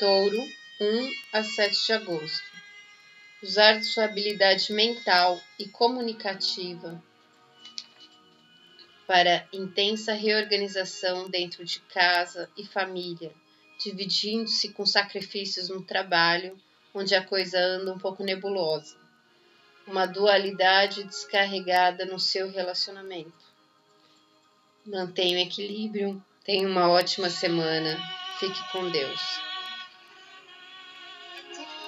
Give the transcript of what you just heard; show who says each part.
Speaker 1: Touro, 1 a 7 de agosto. Usar sua habilidade mental e comunicativa para intensa reorganização dentro de casa e família, dividindo-se com sacrifícios no trabalho, onde a coisa anda um pouco nebulosa. Uma dualidade descarregada no seu relacionamento. Mantenha o equilíbrio, tenha uma ótima semana, fique com Deus. Thank you.